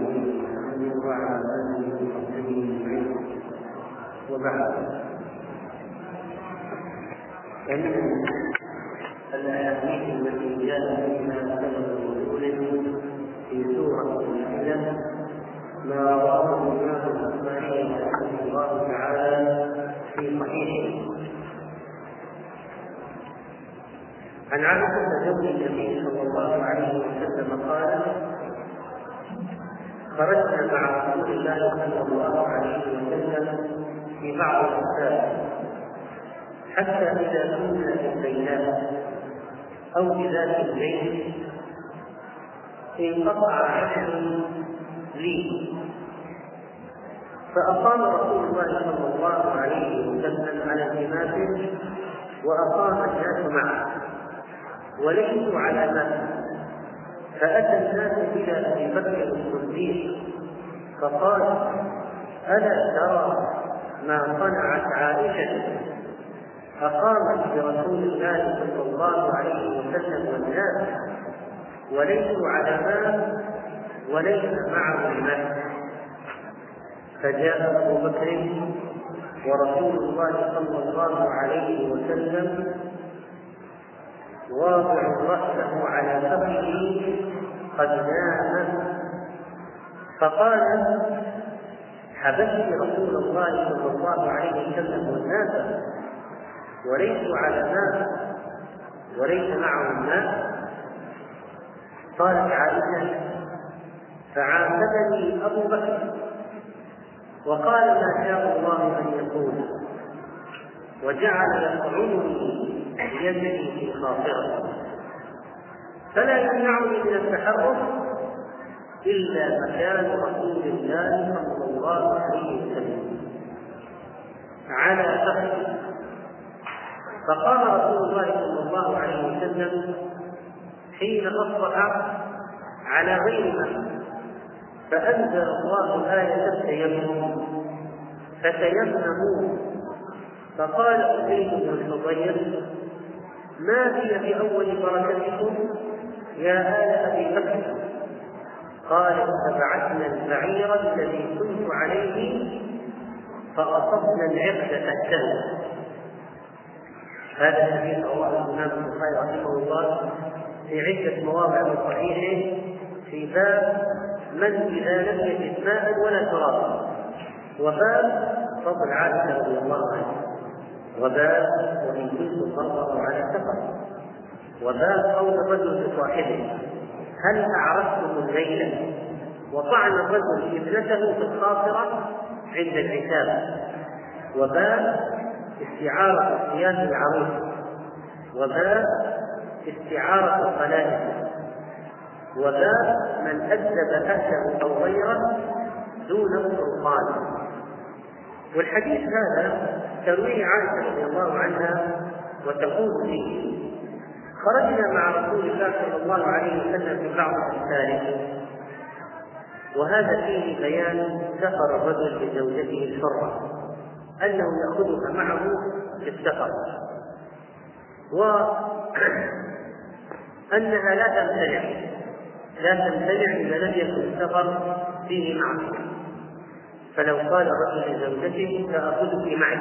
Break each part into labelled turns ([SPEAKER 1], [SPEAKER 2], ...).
[SPEAKER 1] محمد وعلى اله وصحبه اجمعين وبعد فمن الاحاديث التي جاء فيها سبب الرسول في سوره المائده ما رواه الامام الاسماعيلي رحمه الله تعالى في صحيحه عن عائشة زوج النبي صلى الله عليه وسلم قال خرجنا مع رسول الله صلى الله عليه وسلم في بعض الأسفار حتى إذا كنا في البيناء أو بذات الليل انقطع عهد لي. فأقام رسول الله صلى الله عليه وسلم على التماسه وأقام الناس معه. وليسوا على ماء فأتى الناس إلى أبي بكر الصديق فقال ألا ترى ما صنعت عائشة؟ أقامت برسول الله صلى الله عليه وسلم والناس وليسوا على ماء وليس معهم ماء فجاء أبو بكر ورسول الله صلى الله عليه وسلم واضع رأسه على فخذه قد نام. فقال حبست رسول الله صلى الله عليه وسلم والناس وليسوا على ماء وليس معهم ماء قالت عائشة فعاتبني أبو بكر. وقال ما شاء الله أن يقول وجعل يطعنني بيده في خاطرة فلا يمنعني من التحرك إلا مكان رسول الله صلى الله عليه وسلم على فخذه فقام رسول الله صلى الله عليه وسلم حين أصبح على غير ماء فأنزل الله آية التيمم فتيمموا فقال أسيد بن الحضير ما هي في أول بركتكم يا آل أبي بكر. قال فبعثنا البعير الذي كنت عليه فأصبنا العقد الثاني هذا الحديث رواه الإمام البخاري رحمه الله في عدة مواضع من صحيحة في باب من إذا لم يجد ماء ولا تراب. وباب فضل عائشة رضي الله عنها. وباب وإن كنت فرضه على سفر. وباب قول الرجل لصاحبه هل أعرفتم الليلة؟ وطعن الرجل ابنته في الخاطرة عند العتاب وباب استعارة صيام العروس وباب استعارة الخلائق. وباب من أدب أهله أو غيره دون السلطان. والحديث هذا ترويه عائشة رضي الله عنها وتقول فيه خرجنا مع رسول الله صلى الله عليه وسلم في بعض الأسفار وهذا فيه بيان سفر الرجل بزوجته الحرة أنه يأخذها معه في السفر. وأنها لا تمتنع لا تمتنع إذا لم يكن السفر فيه معصية. فلو قال الرجل لزوجته سأخذك معي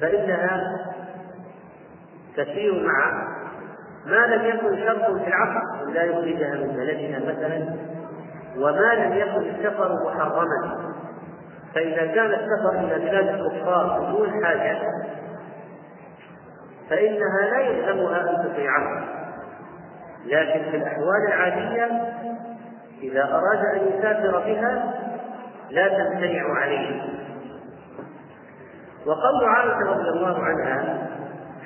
[SPEAKER 1] فإنها تسير معه ما لم يكن شرط في العقد لا يخرجها من بلدها مثلا وما لم يكن السفر محرما. فإذا كان السفر إلى بلاد الكفار بدون حاجة فإنها لا يلزمها أن تطيعه لكن في الأحوال العادية إذا أراد أن يسافر بها لا تمتنع عليه. وقول عائشة رضي الله عنها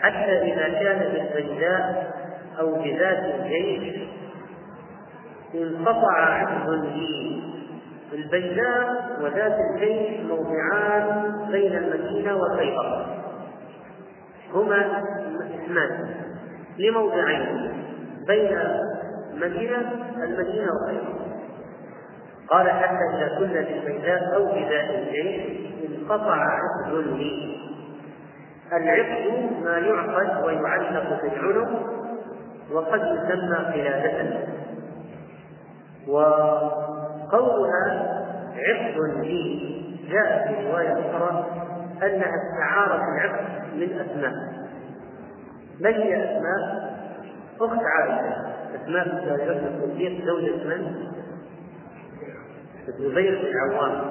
[SPEAKER 1] حتى إذا كان بالبيداء أو بذات الجيش انقطع عهد لي البيداء وذات الجيش موضعان بين المدينة وخيبر. هما اسمان لموضعين بين مدينة المدينة وخيبر. قال حتى إذا كنا في البيداء أو بذات الجيش انقطع عقد لي العقد ما يعقد ويعلق في العنق وقد يسمى قلادة قولها عقد لي جاء في رواية أخرى أنها استعارت العقد من أسماء من هي أسماء؟ أخت عائشة أسماء بنت الصديق زوجة من؟ الزبير بن العوام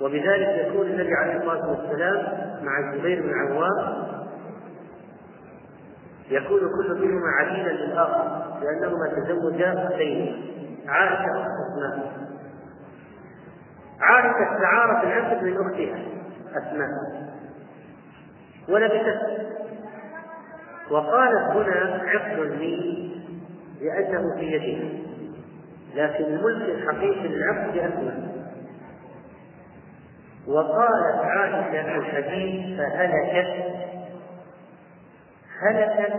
[SPEAKER 1] وبذلك يكون النبي عليه الصلاة والسلام مع الزبير بن العوام يكون كل منهما عديلا للاخر لأنهما تزوجا اختين عائشة وأسماء. عائشة استعارت العقد من أختها أسماء. ولبست. وقالت هنا عقد لي لأنه في يدها لكن الملك الحقيقي للعبد بأسماء. وقالت عائشة في الحديث فهلكت هلكت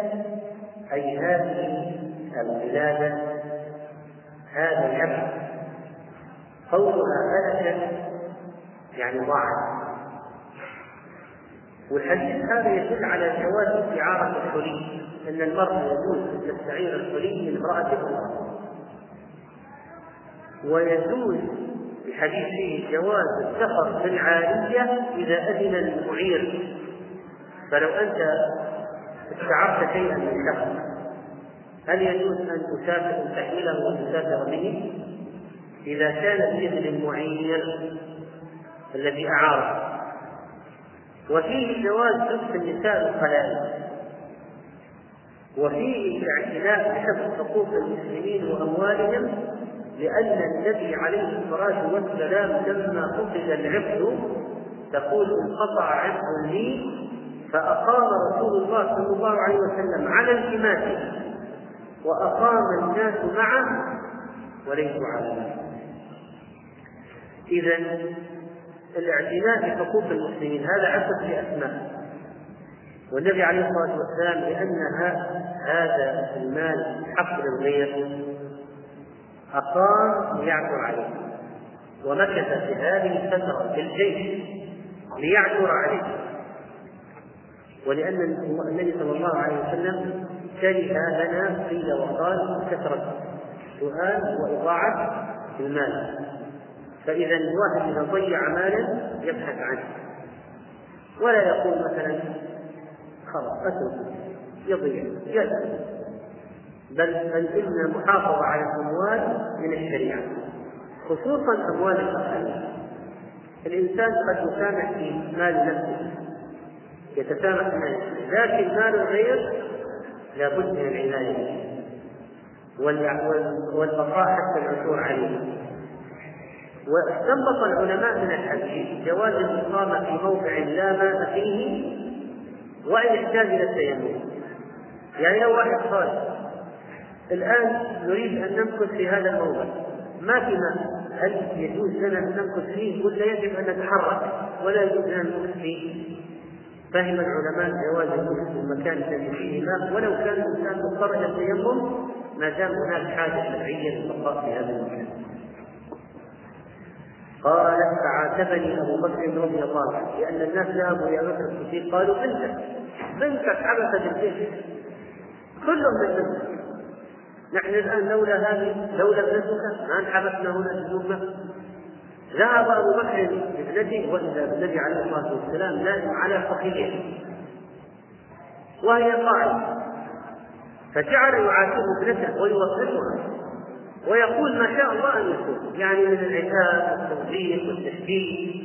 [SPEAKER 1] أي هذه الولادة هذا العبد قولها هلكت يعني ضاعت. والحديث هذا يدل على جواز استعارة الحلي أن المرأة يجوز أن تستعير الحلي من امرأة أخرى. ويجوز الحديث فيه جواز السفر بالعالية إذا أذن المعير فلو أنت استعرت شيئا من شخص هل يجوز أن تسافر أن تحمله وتسافر به؟ إذا كان بإذن المعير الذي أعاره. وفيه جواز لبس النساء القلائل وفيه الاعتناء بحفظ حقوق المسلمين وأموالهم لأن النبي عليه الصلاة والسلام لما فقد العقد تقول انقطع عقد لي فأقام رسول الله صلى الله عليه وسلم على التماسه وأقام الناس معه وليسوا على إذا الاعتناء بحقوق المسلمين هذا عقد بأسماء والنبي عليه الصلاة والسلام لأن هذا المال حق للغير أقام ليعثر عليه. ومكث في هذه الفترة في الجيش ليعثر عليه. ولأن النبي صلى الله عليه وسلم كره لنا قيل وقال كثرة سؤال وإضاعة المال. فإذا الواحد إذا ضيع مالا يبحث عنه. ولا يقول مثلا خلاص أترك يضيع يذهب بل بل إن المحافظة على الأموال من الشريعة خصوصا أموال الآخرين. الإنسان قد يسامح في مال نفسه. يتسامح مال لكن مال الغير لابد من العناية به. والبقاء حتى العثور عليه. واستنبط العلماء من الحديث جواز الإقامة في موضع لا ماء فيه وإن احتاج إلى التيمم. يعني لو واحد قال الآن نريد أن نمكث في هذا الموضع. ما في ماء هل يجوز لنا أن نمكث فيه؟ ولا يجب أن نتحرك ولا يجوز لنا نمكث فيه. فهم العلماء جواز المكث في المكان الذي فيه ماء ولو كان الإنسان مضطر إلى التيمم ما دام هناك حاجة شرعية للبقاء في هذا المكان. قال فعاتبني أبو بكر رضي الله عنه لأن الناس ذهبوا إلى بكر الصديق قالوا بنتك بنتك حبست البيت كلهم من نحن الآن لولا هذه لولا ابنتك ما انحبسنا هنا في ذهب أبو بكر بابنته وإذا بالنبي عليه الصلاة والسلام نائم على فخذه وهي قاعدة. فجعل يعاتب ابنته ويوقفها ويقول ما شاء الله أن يكون يعني من العتاب والتوفيق والتشبيه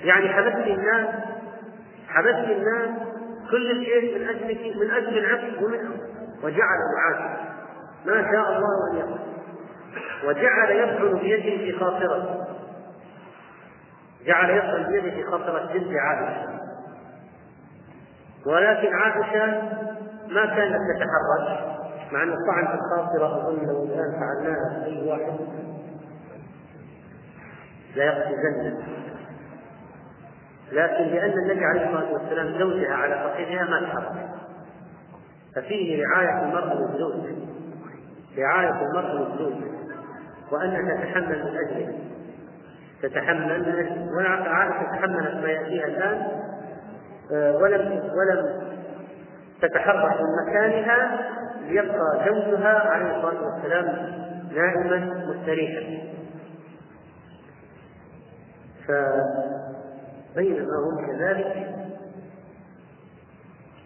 [SPEAKER 1] يعني حبست الناس حبست الناس كل شيء من أجلك من أجل العقل ومن وجعل يعاد ما شاء الله أن يفعل وجعل يفعل بيده في خاطرته جعل يفعل بيده في خاطرة بنت عائشة. ولكن عائشة ما كانت تتحرك مع أن الطعن في الخاطرة أظن لو الآن فعلناها أي واحد لا يقتزن لكن لأن النبي عليه الصلاة والسلام زوجها على فخذها ما تحرك. ففيه رعاية المرء للزوج. رعاية المرء للزوج. وأنها تتحمل من أجله تتحمل من أجله عائشة تحملت ما يأتيها الآن آه، ولم ولم تتحرك من مكانها ليبقى زوجها عليه الصلاة والسلام نائما مستريحا. فبينما هم كذلك.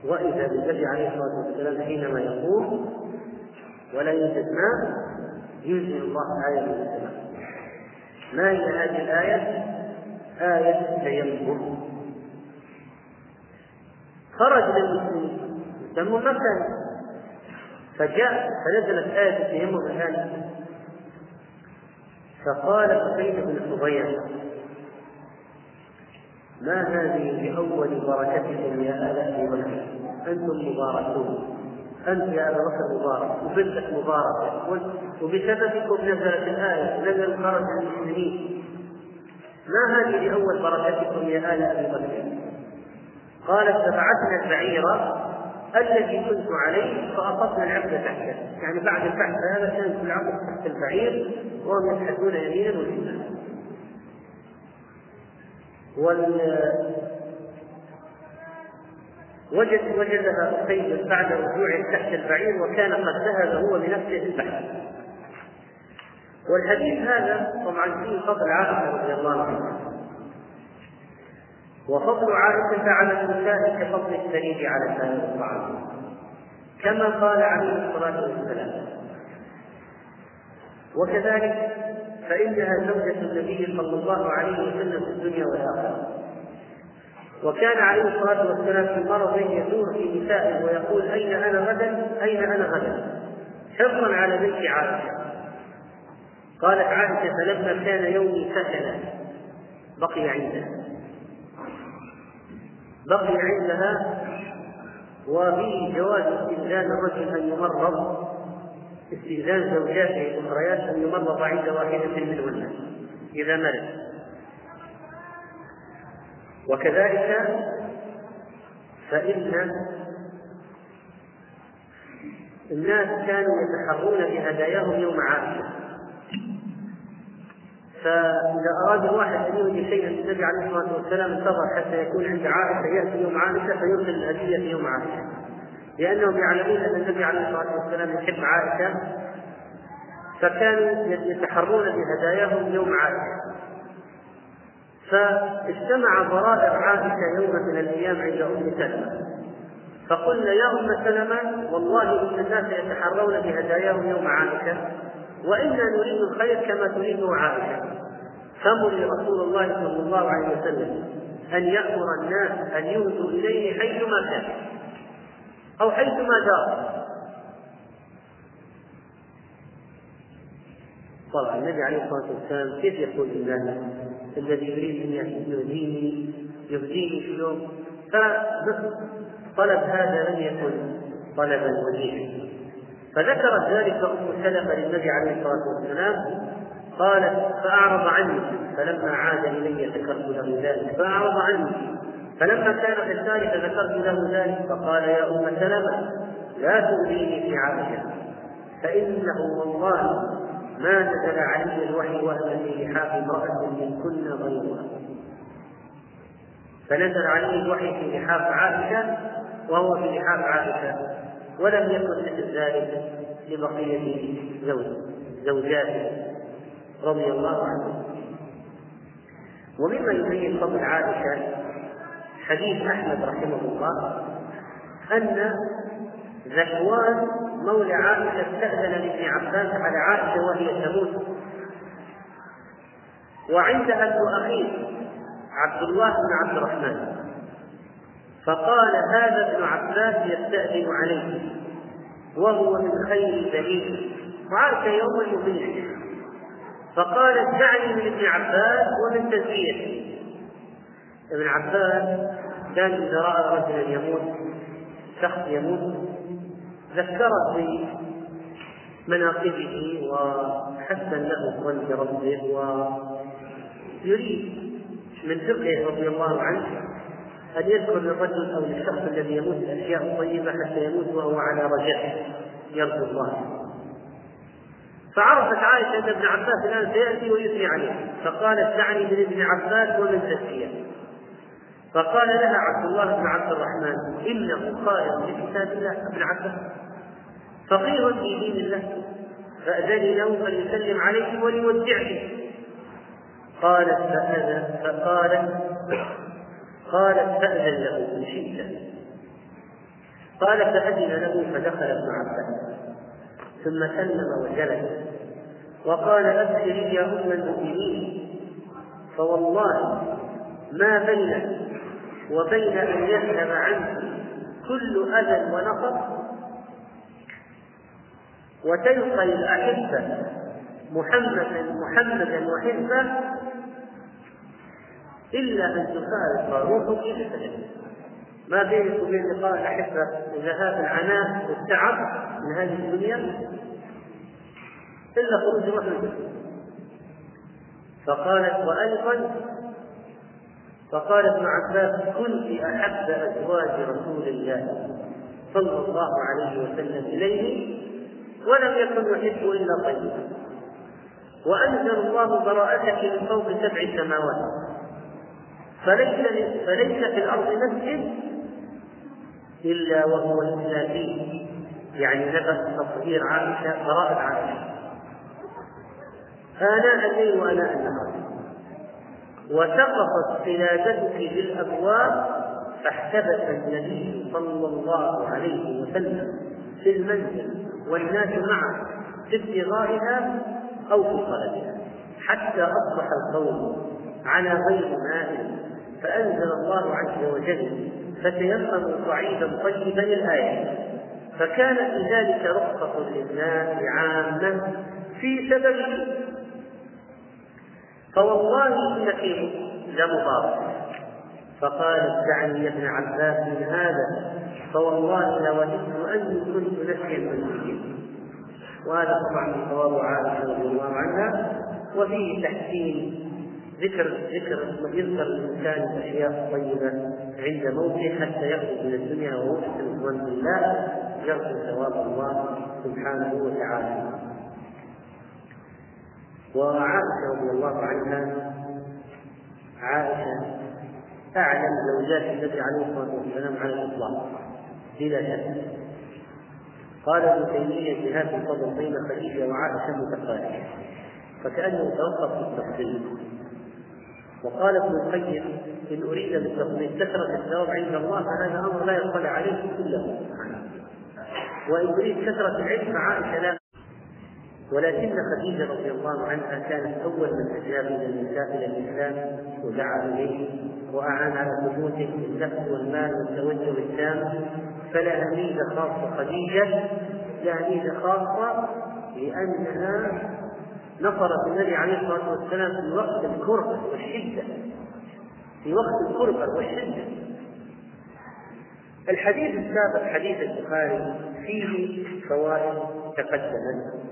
[SPEAKER 1] وإذا بالنبي عليه الصلاة والسلام حينما يقوم ولا يوجد ماء ينزل الله آية من السماء ما هي هذه الآية؟ آية التيمم خرج للمسلمين. التيمم مكة. فجاء فنزلت آية التيمم الآن. فقال سيد بن حضير ما هذه بأول بركتكم يا آل أبي أنتم مباركون. أنت يا أبا بكر مبارك وبنتك مباركة وبسببكم نزلت الآية نزل خرج المسلمين. ما هذه بأول بركتكم يا آل أبي بكر؟ قالت فبعثنا البعير الذي كنت عليه فأصبنا العبد تحته. يعني بعد البحث هذا كان في العبد تحت البعير وهم يبحثون يمينا وشمالا. وجد وجدها أسيد بعد رجوعه تحت البعير وكان قد ذهب هو بنفسه البحث والحديث هذا طبعا فيه فضل عائشة رضي الله عنها. وفضل عائشة على النساء كفضل الثريد على سائر الطعام كما قال عليه الصلاة والسلام. وكذلك فإنها زوجة النبي صلى الله عليه وسلم في الدنيا والآخرة. وكان عليه الصلاة والسلام في مرض يدور في نسائه ويقول أين أنا غدا؟ أين أنا غدا؟ حرصا على بنت عائشة. قالت عائشة فلما كان يومي سكن بقي عندها. بقي عندها وفيه جواز استئذان الرجل أن يمرض. استئذان زوجاته الأخريات أن يمرض عند واحدة منهن إذا مرض. وكذلك فإن الناس كانوا يتحرون بهداياهم يوم عاشوراء فإذا أراد الواحد أن يهدي شيئا للنبي عليه الصلاة والسلام انتظر حتى يكون عند عائشة يأتي يوم عائشة فيرسل الهدية في يوم عائشة لأنهم يعلمون أن النبي عليه الصلاة والسلام يحب عائشة فكانوا يتحرون بهداياهم يوم عائشة فاجتمع ضرائر عائشة يوم من الأيام عند أم سلمة. فقلنا يا أم سلمة والله إن الناس يتحرون بهداياهم يوم عائشة وإنا نريد الخير كما تريده عائشة. فمر رسول الله صلى الله عليه وسلم أن يأمر الناس أن يهدوا إليه حيثما كان أو حيثما جاء طبعا النبي عليه الصلاة والسلام كيف يقول لله الذي يريد أن يهديني يهديني في يوم فطلب هذا لم يكن طلبا وجيها فذكرت ذلك أم سلمة للنبي عليه الصلاة والسلام. قالت فأعرض عني. فلما عاد إلي ذكرت له ذلك. فأعرض عني. فلما كان في الثالثة ذكرت له ذلك. فقال يا أم سلمة لا تؤذيني في عائشة فإنه والله ما نزل علي الوحي وأنا في لحاف امرأة من كن غيرها. فنزل عليه الوحي في لحاف عائشة وهو في لحاف عائشة ولم يكن مثل ذلك لبقية زوج زوجاته رضي الله عنه ومما يبين فضل عائشة حديث أحمد رحمه الله أن ذكوان مولى عائشة استأذن لابن عباس على عائشة وهي تموت. وعندها ابن أخيه عبد الله بن عبد الرحمن. فقال هذا ابن عباس يستأذن عليه وهو من خير البريد وعاش يوما يضيع. فقال دعني من ابن عباس ومن تزوير. ابن عباس كان إذا رأى رجلا يموت شخص يموت ذكرت بمناقبه وحسن له الظن بربه ويريد من فقهه رضي الله عنه أن يذكر للرجل أو للشخص الذي يموت الأشياء الطيبة حتى يموت وهو على رجاء يرجو الله. فعرفت عائشة أن ابن عباس الآن سيأتي ويثني عليه فقالت دعني من ابن عباس ومن تزكية. فقال لها عبد الله بن عبد الرحمن إنه قائل في كتاب الله ابن عباس. فقيه في دين الله. فأذني له فليسلم عليه وليودعني قالت فأذن فقالت قالت فأذن له إن شئت. قال فأذن له فدخل ابن عباس. ثم سلم وجلس. وقال أبشري يا أم المؤمنين. فوالله ما بين وبين أن يذهب عنك كل أذى ونقص وتلقي الأحبة محمدا محمدا وحزبه إلا أن تفارق روحك جسدك ما بينك وبين لقاء الأحبة وذهاب العناء والتعب من هذه الدنيا؟ إلا خروج روح فقالت وأيضا فقال ابن عباس كنت أحب أزواج رسول الله صلى الله عليه وسلم إليه ولم يكن يحب إلا طيبا وأنزل الله براءتك من فوق سبع سماوات. فليس فليس في الأرض مسجد إلا وهو يتلى فيه. يعني نفس تطهير عائشة براءة عائشة. آناء الليل وآناء النهار. وسقطت قلادتك بالأبواب فاحتبس النبي صلى الله عليه وسلم في المنزل. والناس معه في ابتغائها أو في طلبها. حتى أصبح القوم على غير ماء فأنزل الله عز وجل فتيمموا صعيدا طيبا الآية. فكان في ذلك رخصة للناس عامة في سبب فوالله إنك لمبارك فقال دعني يا ابن عباس من هذا. فوالله لوددت أني كنت نسيا منسيا وهذا طبعا صواب عائشة رضي الله عنها وفيه تحسين ذكر ذكر يذكر الإنسان الأشياء الطيبة عند موته حتى يخرج من الدنيا وهو يحسن الظن بالله يرجو ثواب الله سبحانه وتعالى. وعائشة رضي الله عنها عائشة أعلم زوجات النبي عليه الصلاة والسلام على الإطلاق. بلا شك. قال ابن تيمية في هذا الفضل بين خديجه وعائشة متقاربة فكأنه توقف في التفصيل وقال ابن القيم إن أريد بالتفضيل كثرة الثواب عند الله فهذا أمر لا يطلع عليه كله وإن أريد كثرة العلم فعائشة لا ولكن خديجة رضي الله عنها كانت أول من أجاب إلى النساء إلى الإسلام ودعا إليه وأعان على ثبوته بالنفس والمال والتوجه التام فلها ميزة خاصة خديجة لها ميزة خاصة لأنها نصرت النبي عليه الصلاة والسلام في وقت الكربة والشدة. في وقت الكربة والشدة. الحديث السابق حديث البخاري فيه فوائد تقدمت.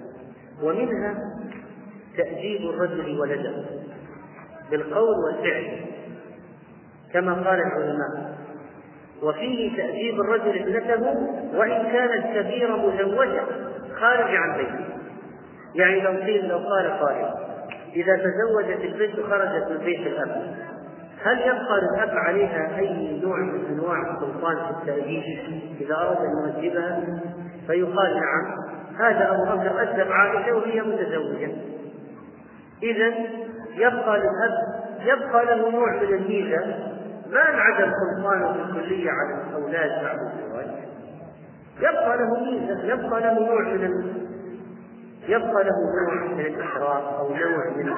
[SPEAKER 1] ومنها تأديب الرجل ولده بالقول والفعل كما قال العلماء. وفيه تأديب الرجل ابنته وإن كانت كبيرة مزوجة خارج عن بيته. يعني لو قيل لو قال قائل إذا تزوجت البنت خرجت من بيت الأب. هل يبقى للأب عليها أي نوع من أنواع السلطان في التأديب إذا أراد أن يؤدبها فيقال نعم. هذا أبو بكر أدب عائشة وهي متزوجة. إذا يبقى للأب يبقى له نوع من الميزة ما انعدم سلطانه بالكلية على الأولاد بعد الزواج؟ يبقى له ميزة يبقى له نوع من يبقى له نوع من الإشراف أو نوع من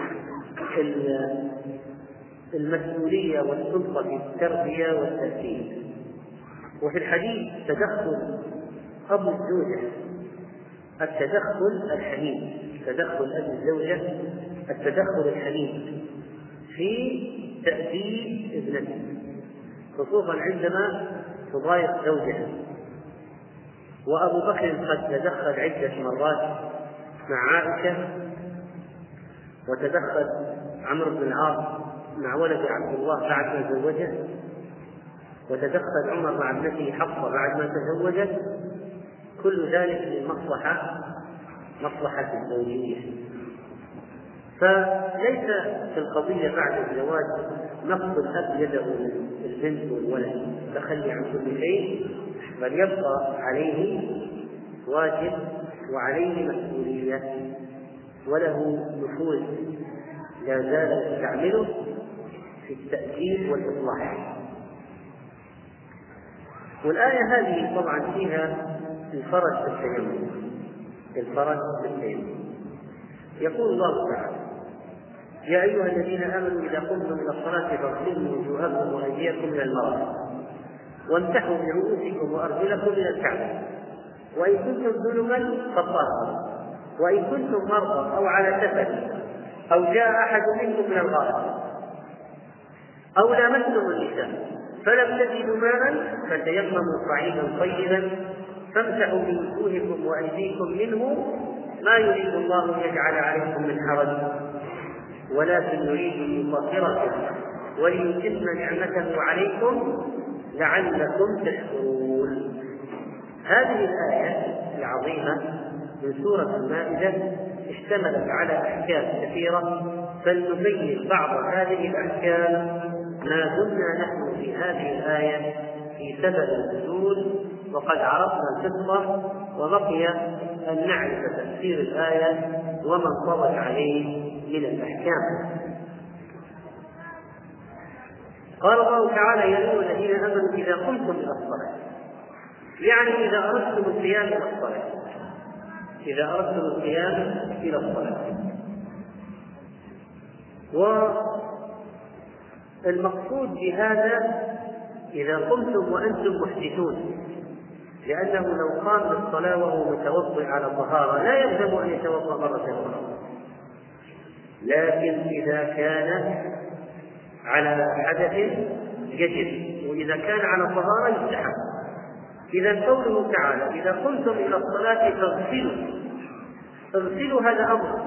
[SPEAKER 1] المسؤولية والسلطة في التربية والتأثير وفي الحديث تدخل أبو الزوجة التدخل الحميد تدخل أبو الزوجة التدخل الحميد في تأديب ابنته خصوصا عندما تضايق زوجها. وأبو بكر قد تدخل عدة مرات مع عائشة وتدخل عمرو بن العاص مع ولد عبد الله بعد ما تزوجه وتدخل عمر مع ابنته حفصة بعد ما تزوجت كل ذلك للمصلحة مصلحة الزوجية فليس في القضية بعد الزواج نقص الأب يده البنت والولد تخلي عن كل شيء بل يبقى عليه واجب وعليه مسؤولية وله نفوذ لا زال يستعمله في التأكيد والإصلاح. والآية هذه طبعا فيها الفرج في التيمم الفرج في التيمم يقول الله تعالى يا أيها الذين آمنوا إذا قمتم إلى الصلاة فاغسلوا وجوهكم وأيديكم إلى المرأة وامسحوا برؤوسكم وأرجلكم إلى الكعبة. وإن كنتم جنبا فطهروا وإن كنتم مرضى أو على سفر أو جاء أحد منكم من الغائط أو لامستم النساء فلم تجدوا ماء فتيمموا صعيدا طيبا فامسحوا بوجوهكم وأيديكم منه ما يريد الله يجعل عليكم من حرج. ولكن يريد أن يطهركم وليتم نعمته عليكم لعلكم تشكرون. هذه الآية العظيمة من سورة المائدة اشتملت على أحكام كثيرة فلنبين بعض هذه الأحكام ما دمنا نحن في هذه الآية في سبب النزول وقد عرفنا القصة وبقي أن نعرف تفسير الآية وما انطبق عليه من الأحكام. قال الله تعالى يا أيها الذين آمنوا إذا قمتم إلى الصلاة. يعني إذا أردتم القيام إلى الصلاة. إذا أردتم القيام إلى الصلاة. والمقصود بهذا إذا قمتم وأنتم محدثون. لأنه لو قام بالصلاة وهو متوضئ على طهارة لا يلزم أن يتوضأ مرة أخرى. لكن إذا كان على حدث يجب وإذا كان على طهارة يستحب. إذا قوله تعالى إذا قمتم إلى الصلاة فاغسلوا. اغسلوا هذا أمر.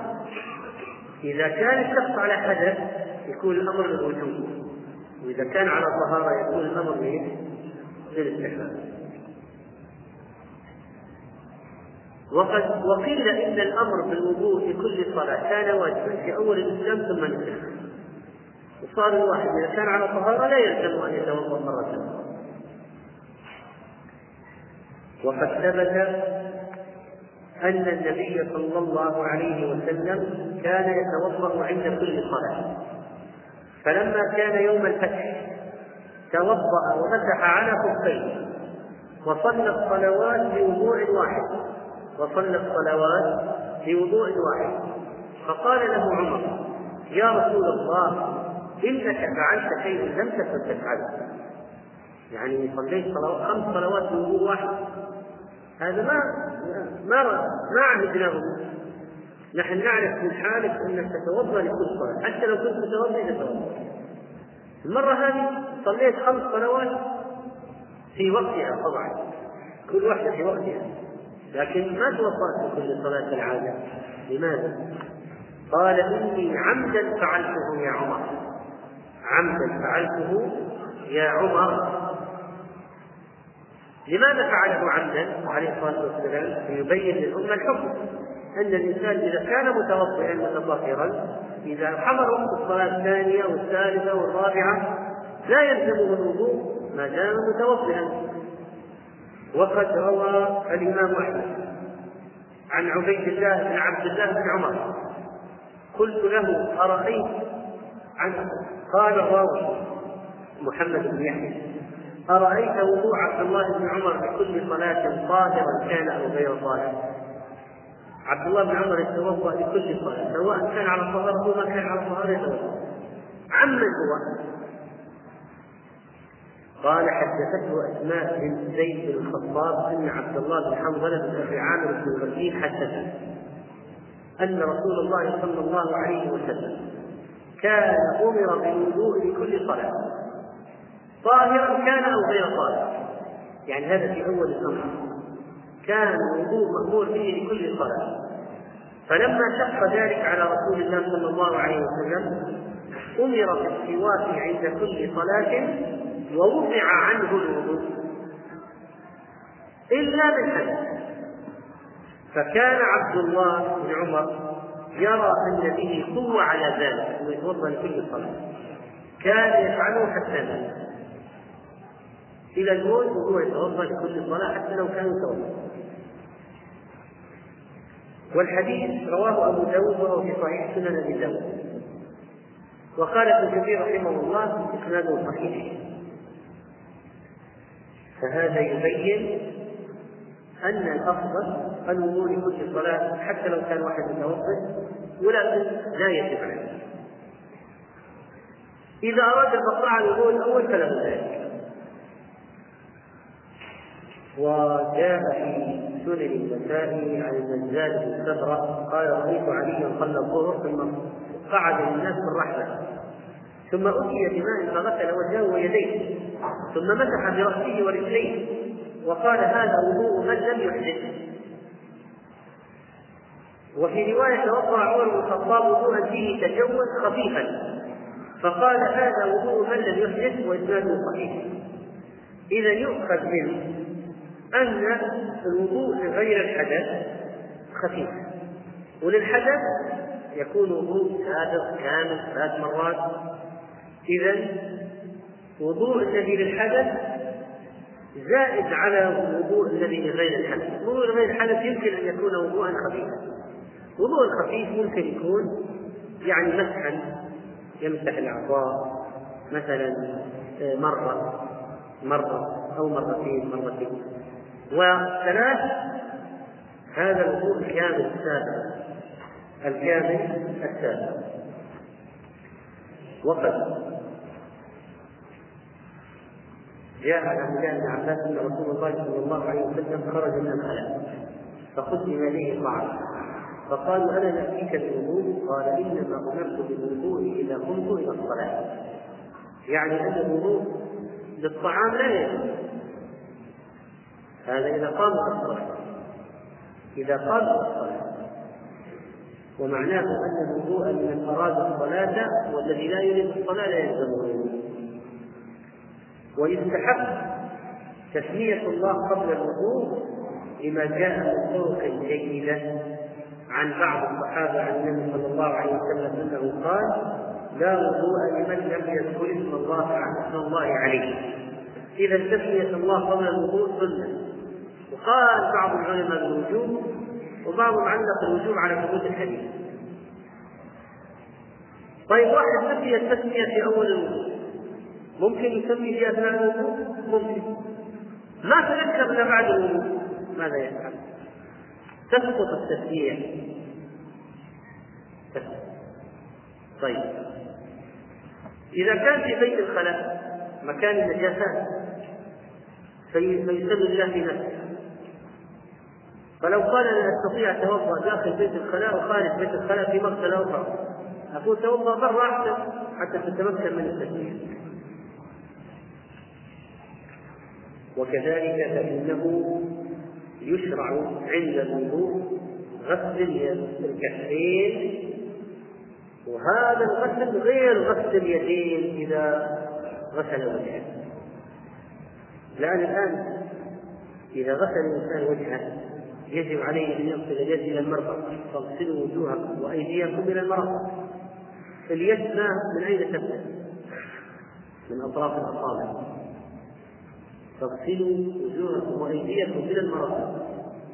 [SPEAKER 1] إذا كان الشخص على حدث يكون الأمر للوجوب وإذا كان على طهارة يكون الأمر للاستحباب وقد وقيل إن الأمر بالوضوء في كل صلاة كان واجبا في أول الإسلام ثم نسخ وصار الواحد إذا كان على طهارة لا يلزم أن يتوضأ مرة أخرى وقد ثبت أن النبي صلى الله عليه وسلم كان يتوضأ عند كل صلاة. فلما كان يوم الفتح توضأ ومسح على خفيه وصلى الصلوات بوضوء واحد. وصلى الصلوات في وضوء واحد. فقال له عمر يا رسول الله إنك فعلت شيئا لم تكن تفعله. يعني صليت صلوات خمس صلوات بوضوء واحد. هذا ما ما ما عهدناه. نحن نعرف من حالك أنك تتوضأ لكل صلاة. حتى لو كنت متوضا تتوضا المرة هذه صليت خمس صلوات في وقتها طبعا. كل واحدة في وقتها. لكن ما توضأت كل صلاة العادة. لماذا؟ قال إني عمدا فعلته يا عمر. عمدا فعلته يا عمر. لماذا فعله عمدا؟ عليه الصلاة والسلام ليبين للأمة الحكم. أن الإنسان إذا كان متوضئا متطهرا إذا حضر وقت الصلاة الثانية والثالثة والرابعة لا يلزمه الوضوء ما دام متوضئا. وقد روى الإمام أحمد عن عبيد الله بن عبد الله بن عمر. قلت له أرأيت؟ عن قال الراوي محمد بن يحيى. أرأيت وضوء عبد الله بن عمر بكل صلاة طاهرا كان أو غير طاهر؟ عبد الله بن عمر يتوضأ لكل صلاة سواء كان على طهارة أو ما كان على طهارة يتوضأ. عمن هو؟ قال حدثته أسماء بن زيد بن الخطاب أن عبد الله بن حنظلة بن أبي عامر بن الغزين حدثه أن رسول الله صلى الله عليه وسلم كان أمر بالوضوء لكل صلاة. طاهرا كان أو غير طاهر؟ يعني هذا في أول الأمر. كان الوضوء مامور به لكل صلاة. فلما شق ذلك على رسول الله صلى الله عليه وسلم أمر بالسواك عند كل صلاة ووضع عنه الوضوء إلا بالحدث. فكان عبد الله بن عمر يرى أن به قوة على ذلك أنه يتوضأ لكل صلاة. كان يفعله حتى مات إلى الموت وهو يتوضأ لكل صلاة حتى لو كان يتوضأ والحديث رواه أبو داود وهو في صحيح سنن أبي داود. وقال ابن كثير رحمه الله إسناده صحيح فهذا يبين أن الأفضل الوضوء لكل صلاة حتى لو كان واحد متوضئ ولكن لا يجب عليه. إذا أراد على الوضوء الأول فله ذلك. وجاء في سنن النسائي عن النزال بن قال رأيت عليا صلى الظهر ثم قعد للناس في الرحلة ثم أتي بماء فغسل وجهه ويديه ثم مسح برأسه ورجليه وقال هذا وضوء من لم يحدث. وفي رواية توضأ عمر بن الخطاب وضوءا فيه تجوز خفيفا فقال هذا وضوء من لم يحدث وإسناده صحيح. إذا يؤخذ منه أن الوضوء لغير الحدث خفيف وللحدث يكون وضوء سابق كامل ثلاث مرات. إذا وضوء الذي للحدث زائد على الوضوء الذي لغير الحدث، وضوء لغير الحدث يمكن أن يكون وضوءا خفيفا. وضوء الخفيف ممكن يكون يعني مسحا يمسح الأعضاء مثلا آه، مرة مرة أو مرتين مرتين. وثلاث هذا الوضوء الكامل السابق الكامل السابق وقد جاء عن بن عباس إن رسول الله صلى الله عليه وسلم خرج من الخلاء فقدم إليه طعام فقالوا أنا نأتيك بالوضوء؟ قال إنما أمرت بالوضوء إذا قمت إلى الصلاة. يعني أن الوضوء للطعام لا يجوز. هذا إذا قام الصلاة. إذا قام الصلاة. ومعناه أن الوضوء لمن اراد الصلاة والذي لا يريد الصلاة لا يلزمه. ويستحق تسمية الله قبل الوضوء لما جاء من طرق جيدة عن بعض الصحابة عن النبي صلى الله عليه وسلم أنه قال لا وضوء لمن لم يذكر اسم الله اسم الله عليه. إذا تسمية الله قبل الوضوء سنة. وقال بعض العلماء بالوجوب وبعضهم علق الوجوب على ثبوت الحديث. طيب واحد نسي التسمية في أول الوضوء ممكن يسمي في أثناء الوضوء؟ ممكن. ما تذكر إلا بعد الوضوء. ماذا يفعل؟ تسقط التسمية طيب. إذا كان في بيت الخلاء مكان النجاسات فيسمي الله في نفسه. فلو قال أنا أستطيع اتوضا داخل بيت الخلاء وخارج بيت الخلاء في مغسله أخرى أقول توضأ برا احسن حتى تتمكن من التسميه وكذلك فإنه يشرع عند الوضوء غسل الكفين. وهذا الغسل غير غسل اليدين إذا غسل وجهه. لأن الآن إذا غسل الإنسان وجهه يجب عليه أن يغسل اليد إلى المرفق فاغسلوا وجوهكم وأيديكم إلى المرفق اليد ما من أين تبدأ؟ من أطراف الأصابع. فاغسلوا وجوهكم وأيديكم إلى المرافق.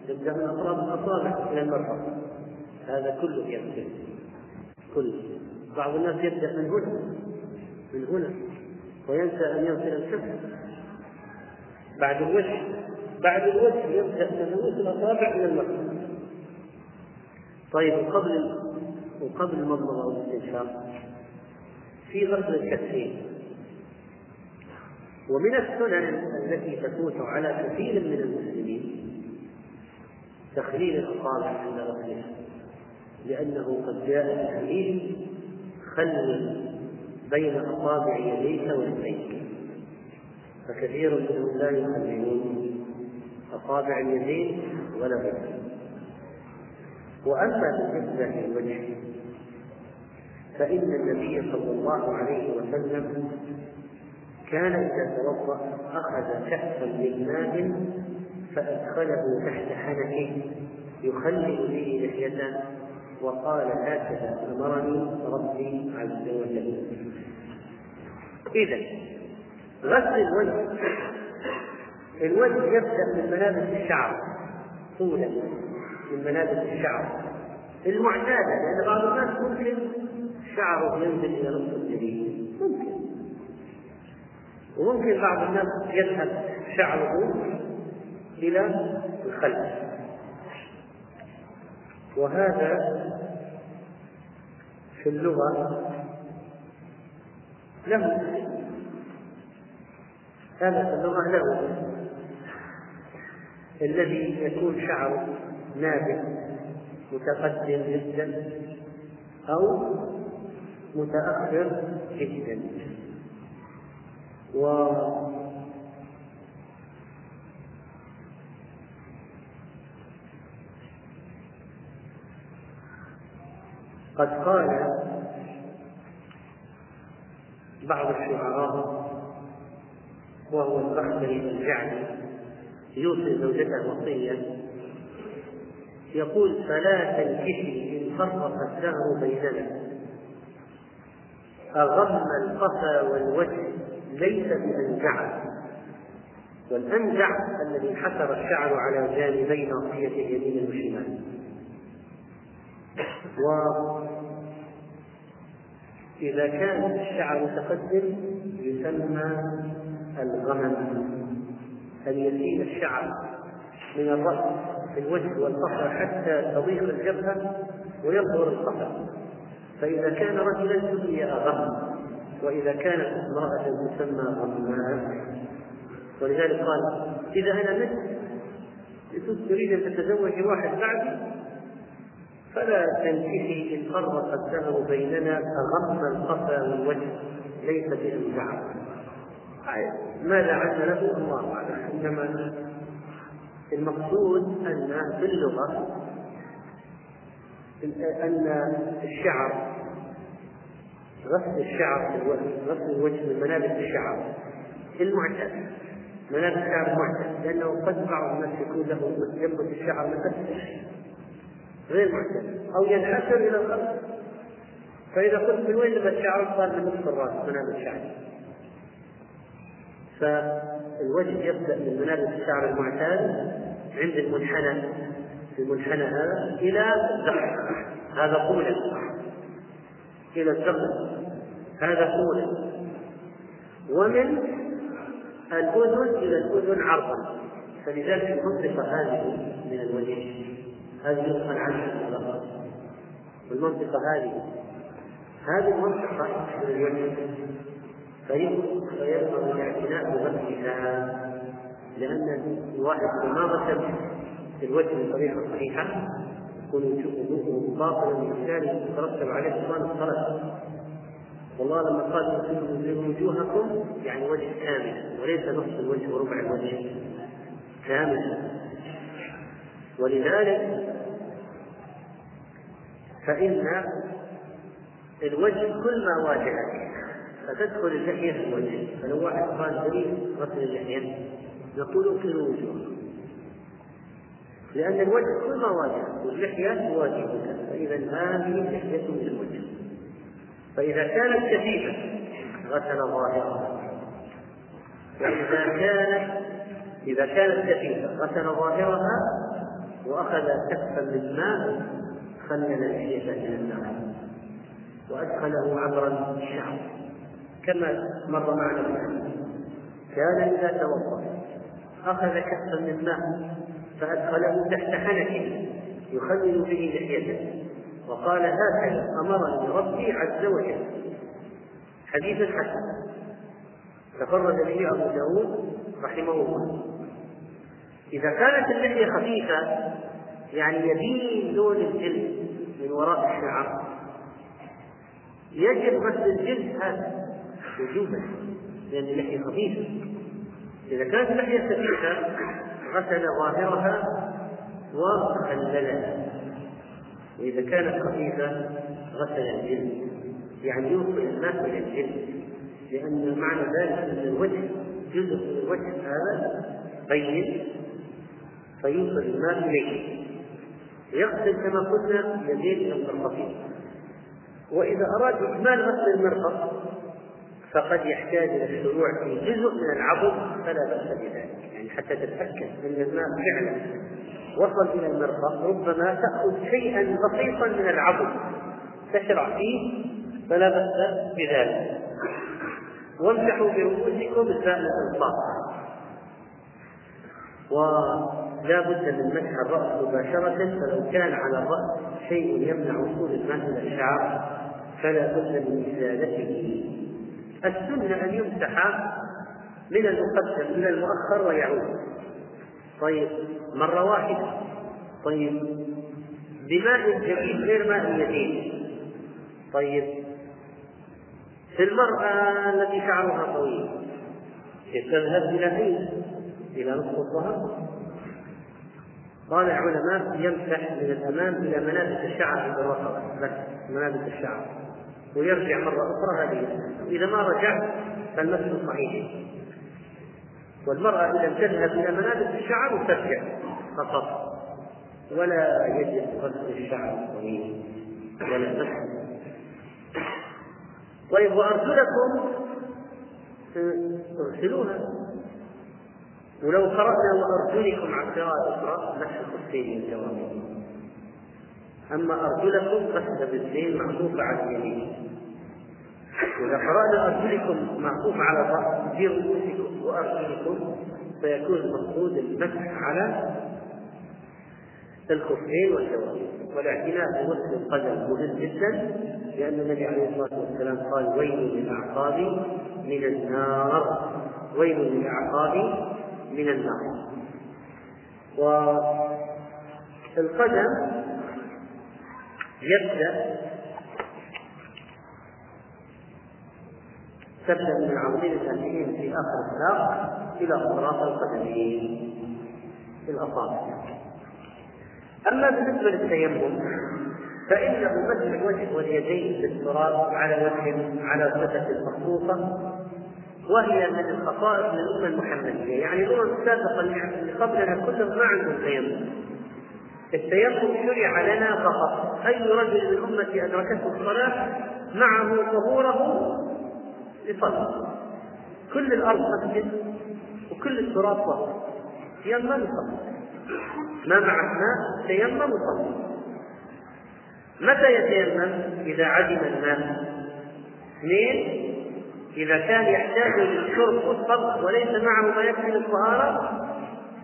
[SPEAKER 1] تبدا من أطراف الاصابع إلى المرفق. هذا كله يغسل. كله. بعض الناس يبدأ من هنا. من هنا. وينسى أن يغسل الكف. بعد الوجه. بعد الوجه يبدأ من رؤوس الاصابع إلى المرفق. طيب وقبل وقبل المضمضه والاستنشاق في غسل الكفين. ومن السنن التي تفوت على كثير من المسلمين تخليل الأصابع عند غسلها لأنه قد جاء الحديث خلل بين أصابع يديك ورجليك. فكثير منهم لا يخللون أصابع اليدين ولا غيرها وأما بالنسبة للوجه فإن النبي صلى الله عليه وسلم كان إذا توضأ أخذ كأسا من ماء فأدخله تحت حنكه يخلل به لحيته وقال هكذا أمرني ربي عز وجل. إذا غسل الوجه. الوجه يبدأ من ملابس الشعر طولا من ملابس الشعر. المعتادة لأن بعض الناس ممكن شعره ينزل إلى نصف وممكن بعض الناس يذهب شعره إلى الخلف. وهذا في اللغة له هذا في اللغة له الذي يكون شعره نابت متقدم جدا أو متأخر جدا. و قد قال بعض الشعراء وهو البختري الجعدي يوصي زوجته وصية يقول فلا تنكشي إن فرق الدهر بيننا أغم القفا والوجه ليس بأنجع والأنجع الذي انحسر الشعر على جانبي ناصيته يمين وشمال وإذا كان الشعر متقدم يسمى الغمم. أن يزيد الشعر من الرأس في الوجه والفخر حتى تضيق الجبهة ويظهر القفا فإذا كان رجلا سمي أغم. وإذا كانت امرأة تسمى غماء ولذلك قال إذا أنا مت تريد أن تتزوج واحد بعدي فلا تنكحي إن فرق الدهر بيننا أغم القفا والوجه ليس بأنجع ما لعل له؟ الله أعلم. إنما المقصود أن في اللغة أن الشعر غسل الشعر غسل الوجه من ملابس الشعر. المعتاد. ملابس الشعر المعتاد. لأنه قد بعض الناس يكون له ينبت الشعر أسفل غير معتاد. أو ينحسر إلى الخلف فإذا قلت من وين نبت شعر صار من نصف الرأس منابت شعر فالوجه يبدأ من منابت الشعر المعتاد عند المنحنى المنحنى هذا إلى الزحف. هذا طولا إلى الزحف هذا طولا ومن الأذن إلى الأذن عرضا. فلذلك المنطقة هذه من الوجه. هذه يدخل عنها والمنطقة هذه. هذه المنطقة من الوجه. فيظهر الاعتناء بغسلها لأن الواحد ما غسل الوجه بطريقة صحيحة. يكون وجوهه باطلا وبالتالي يترتب عليه بطلان الصلاة. والله لما قال وجوهكم يعني وجه كامل وليس نصف الوجه وربع الوجه. كامل. ولذلك فإن الوجه كل ما واجهك فتدخل اللحية في الوجه. فلو واحد قال دليل غسل اللحية نقول اغسلوا وجوهكم. لأن الوجه كل ما واجه واللحية تواجهك فإذا هذه لحية من الوجه. فإذا كانت كثيفة غسل ظاهرها وإذا كانت إذا كانت كثيفة غسل ظاهرها وأخذ كفا من ماء خلل اللحية إلى النار. وأدخله عبر الشعر. كما مر معنا كان إذا توضأ أخذ كفا من ماء. فأدخله تحت حنكه يخلل به لحيته. وقال هكذا أمرني ربي عز وجل. حديث حسن. تفرد به أبو داود رحمه الله. إذا كانت اللحية خفيفة يعني يبين لون الجلد من وراء الشعر يجب غسل الجلد هذا وجوبا لأن اللحية خفيفة. إذا كانت اللحية خفيفة غسل ظاهرها وخللها. وإذا كانت خفيفة غسل الجلد. يعني يوصل الماء إلى الجلد. لأن معنى ذلك أن الوجه جزء من الوجه هذا بين فيوصل الماء إليه. يغسل كما قلنا يديه المرفقين وإذا أراد إكمال غسل المرفق فقد يحتاج إلى الشروع في جزء من العظم فلا بأس بذلك. يعني حتى تتأكد أن الماء فعلا وصل إلى المرفق ربما تأخذ شيئا بسيطا من العظم. تشرع فيه فلا بأس بذلك. وامسحوا برؤوسكم الفاء الانصاف ولا بد من مسح الرأس مباشرة فلو كان على الرأس شيء يمنع وصول الماء إلى الشعر فلا بد من إزالته. السنة أن يمسح من المقدم إلى المؤخر ويعود. طيب مرة واحدة. طيب بماء جديد غير ماء يدين. طيب في المرأة التي شعرها طويل. تذهب إلى أين؟ إلى نصف الظهر. قال العلماء يمسح من الأمام إلى منابت الشعر عند الرقبة بس منابت الشعر. ويرجع مرة أخرى هذه. إذا ما رجع فالمسح صحيح. والمرأة إذا تذهب إلى منابت الشعر وترجع فقط. ولا يجب غسل الشعر الطويل ولا مسح طيب وأرجلكم؟ اغسلوها. ولو قرأنا وأرجلكم عن قراءة أخرى مسح الخفين الجوامع أما أرجلكم مسح بالزين معطوفة على اليمين. إذا قرأنا أرجلكم معطوف على الرأس برؤوسكم وأرجلكم فيكون المقصود المسح على الخفين والجوارح. والاعتناء بغسل القدم مهم جدا لأن النبي عليه الصلاة والسلام قال ويل للأعقاب من النار. ويل للأعقاب من النار. والقدم يبدأ تبدأ من العظمين الأساسيين في آخر الساق إلى أطراف القدمين. في الأصابع. أما بالنسبة للتيمم فإنه مسح الوجه واليدين بالتراب على وجه على صفة مخصوصة وهي من الخصائص من الأمة المحمدية، يعني الأمم السابقة اللي قبلنا كلهم ما عندهم تيمم. التيمم شرع لنا فقط، أي رجل من أمتي أدركته الصلاة معه طهوره لصلاة. كل الأرض مسجد وكل التراب طهور. يمم يصلي. ما معك ماء تيمم وصلي. متى يتيمم؟ إذا عدم الماء. اثنين إذا كان يحتاج للشرب والطبخ وليس معه ما يكفي للطهارة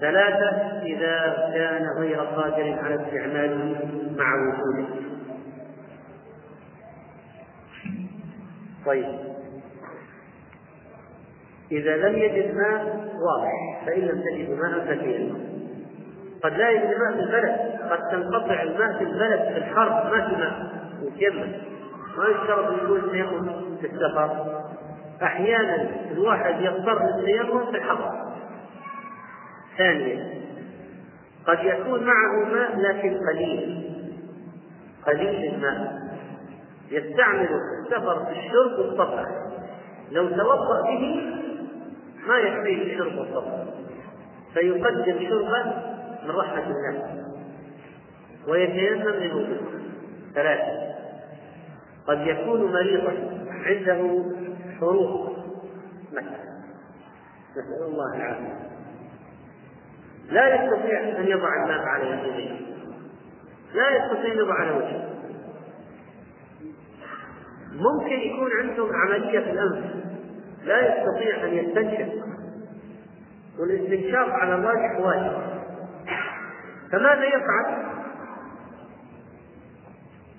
[SPEAKER 1] ثلاثة إذا كان غير قادر على استعماله مع وجوده طيب إذا لم يجد ماء واضح فإن لم تجد ماء فتيمم قد لا يجد ماء في البلد قد تنقطع الماء في البلد في الحرب ما في ماء. يتيمم ما يشترط يكون التيمم في السفر. أحيانا الواحد يضطر للتيمم في الحضر ثانيا قد يكون معه ماء لكن قليل. قليل الماء. يستعمل السفر في الشرب والطبخ لو توضأ به ما يكفيه الشرب والطبخ فيقدم شربا من رحمة الله. ويتيمم للوضوء ثلاثة. قد يكون مريضا. عنده حروق. مثلا. نسأل الله العافية. لا يستطيع أن يضع الماء على يديه. لا يستطيع أن يضع على وجهه. ممكن يكون عندهم عملية في الأنف. لا يستطيع أن يستنشق والاستنشاق على الراجح واجب. فماذا يفعل؟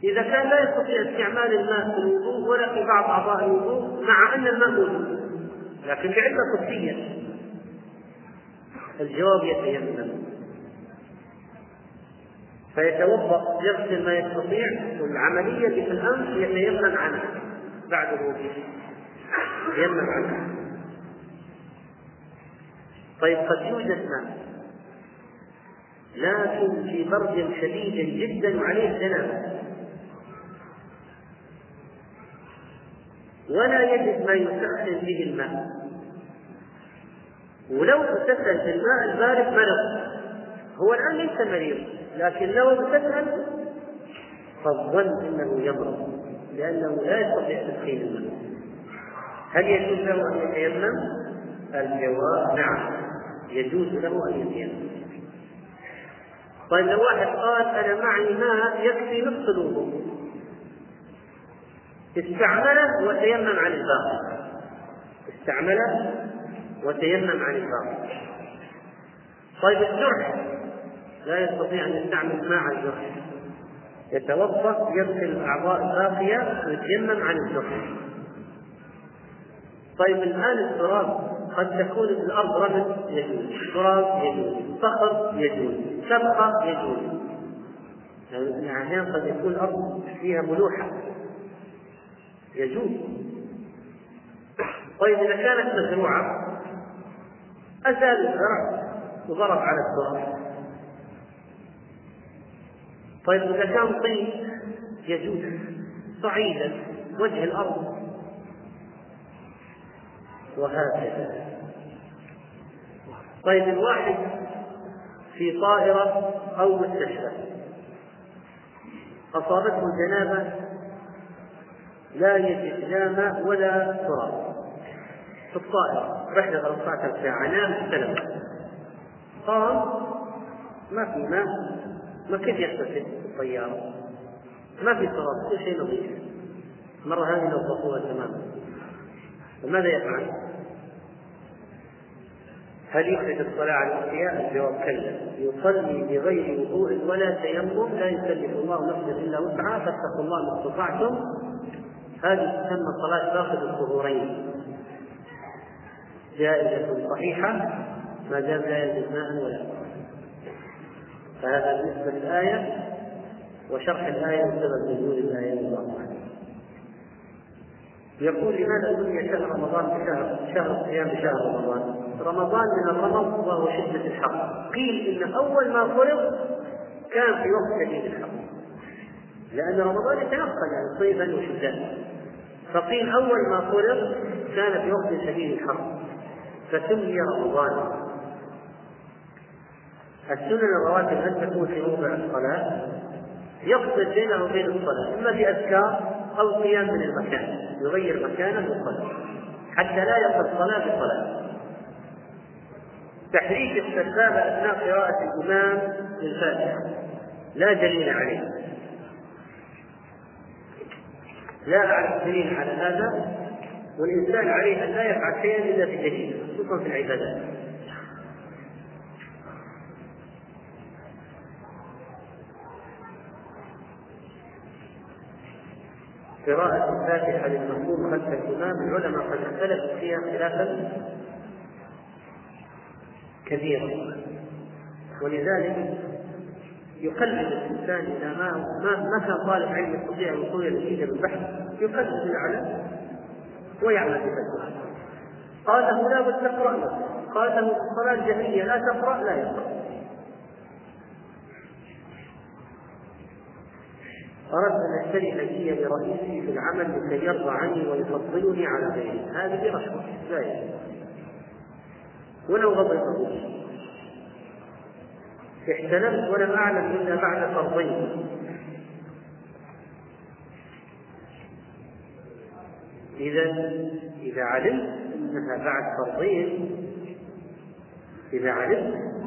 [SPEAKER 1] إذا كان لا يستطيع استعمال الماء في الوضوء ولا في بعض أعضاء الوضوء مع أن الماء موجود لكن بعلة طبية الجواب يتيمم. فيتوضأ يغسل ما يستطيع والعملية في الأنف يتيمم عنها بعد الوضوء. عنها طيب قد يوجد ماء لكن في برد شديد جدا وعليه جنابه ولا يجد ما يسخن به الماء. ولو اغتسل بالماء البارد مرض هو الآن ليس مريض لكن لو اغتسل فالظن إنه يمرض لأنه لا يستطيع تدخين الماء. هل يجوز له أن يتيمم؟ الجواب نعم يجوز له أن يتيمم. طيب لو واحد قال أنا معي ماء يكفي نصف الوضوء استعمله وتيمم عن الباقي. استعمله وتيمم عن الباقي. طيب الجرح. لا يستطيع أن يستعمل ماء الجرح. يتوقف يغسل الاعضاء الباقية ويتيمم عن الجرح. طيب الان التراب قد تكون الأرض رمل يجوز تراب يجوز صخر يجوز سبقه يجوز. أحيانا قد يكون الأرض فيها ملوحة. يجوز. طيب إذا كانت مزروعة أزال الزرع وضرب على التراب. طيب إذا كان طين يجوز. صعيدا وجه الأرض وهكذا. طيب الواحد في طائرة أو مستشفى. أصابته الجنابة لا يجد لا ماء ولا تراب. في الطائرة رحلة 13 ساعة نام استلم قام ما في ماء ما كيف يغتسل الطيارة؟ ما في تراب كل شيء نظيف. مرة هذه نظفوها تماما. فماذا يفعل؟ هل يخرج الصلاة على الأحياء؟ الجواب كلا. يصلي بغير وضوء ولا تيمم لا يكلف الله نفسا إلا وسعها فاتقوا الله ما استطعتم. هذه تسمى صلاة فاقد الظهورين جائزة صحيحة ما دام لا يجد ماء ولا فهذا بالنسبة للآية وشرح الآية بسبب نزول الآية الله أعلم. يقول لماذا سمي شهر رمضان بشهر شهر الصيام بشهر رمضان؟ رمضان من الرمض وهو شدة الحر، قيل إن أول ما فرض كان في وقت شديد الحر. لأن رمضان يتنقل يعني صيفا وشتاء. فقيل أول ما فرض كان في وقت شديد الحر. فسمي رمضان. السنن الرواتب هل تكون في موضع الصلاة؟ يفصل بينه وبين الصلاة، إما بأذكار أو قيام من المكان يغير مكانه الصلاة حتى لا يقل الصلاة. بصلاة تحريك السبابة أثناء قراءة الإمام للفاتحة لا دليل عليه. لا أعرف دليل على هذا والإنسان عليه أن لا يفعل شيئا إلا بدليل خصوصا في العبادات. قراءة الفاتحة للمأموم خلف الإمام. العلماء قد اختلفوا فيها خلافا كثيرا ولذلك يقلد الإنسان إذا ما ما ما كان طالب علم يستطيع الوصول إلى النتيجة بالبحث؟ يقلد الأعلى ويعمل بفتوى قال له لا بد تقرأ. له قال له الصلاة جهرية لا تقرأ لا يقرأ. أردت أن أشتري هدية لرئيسي في العمل لكي يرضى عني ويفضلني على غيري. هذه رشوة لا يجوز ولو غضبه احتلمت ولم أعلم إلا بعد فرضين. إذا إذا علمت أنها بعد فرضين إذا علمت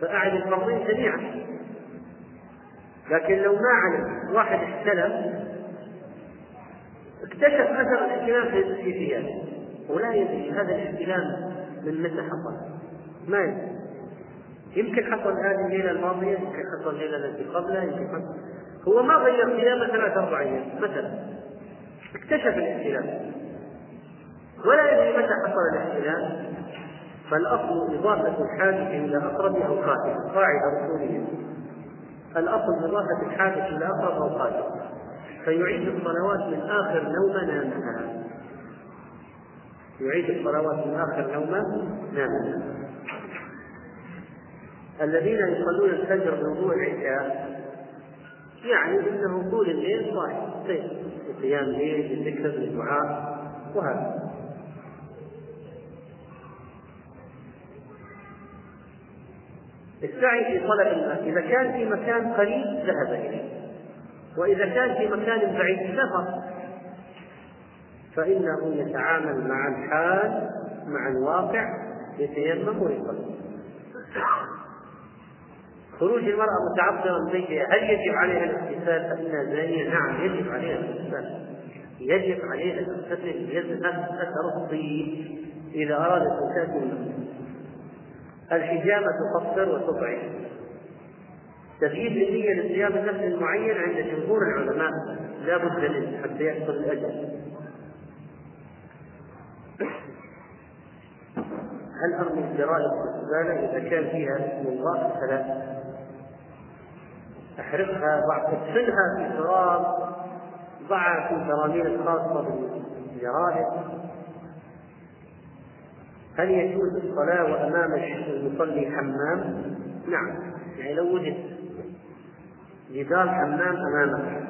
[SPEAKER 1] فأعد الفرضين جميعا. لكن لو ما علم واحد احتلم اكتشف أثر الاحتلام في ثيابه ولا يدري هذا الاحتلام من متى حصل. ما يدري. يمكن حصل هذه الليلة الماضية يمكن حصل الليلة التي قبلها يمكن حصل. هو ما غير ثيابه ثلاث أربع أيام مثلا. اكتشف الاحتلام. ولا يدري متى حصل الاحتلام. فالأصل إضافة الحادث إلى أقرب أو خاتم قاعدة أصولية. الأصل إضافة الحادث إلى أقرب أو خاتم فيعيد الصلوات من آخر نوم نامها. يعيد الصلوات من آخر نوم نامها. الذين يصلون الفجر بوضوء العشاء يعني إنه طول الليل صاحي. قيام الليل بالذكر بالدعاء وهكذا السعي في طلب الماء إذا كان في مكان قريب ذهب إليه. وإذا كان في مكان بعيد سفر فإنه يتعامل مع الحال مع الواقع يتيمم ويصلي خروج المرأة متعطرة من بيتها هل يجب عليها الاغتسال؟ فإنها زانية؟ نعم يجب عليها الاغتسال. يجب عليها الاغتسال يذهب أثر الطيب إذا أرادت أن تأتي الحجامة تقصر وتضعف. تفيد النية لصيام نفس معين عند جمهور العلماء لا بد منه حتى يحصل الأجل هل أرمي الجرائد في الزبالة إذا كان فيها اسم الله؟ فلا. أحرقها بعد ادفنها في تراب ضعها في البراميل الخاصة بالجرائد. هل يجوز الصلاة وأمام المصلي حمام؟ نعم يعني لو وجد جدار حمام أمامك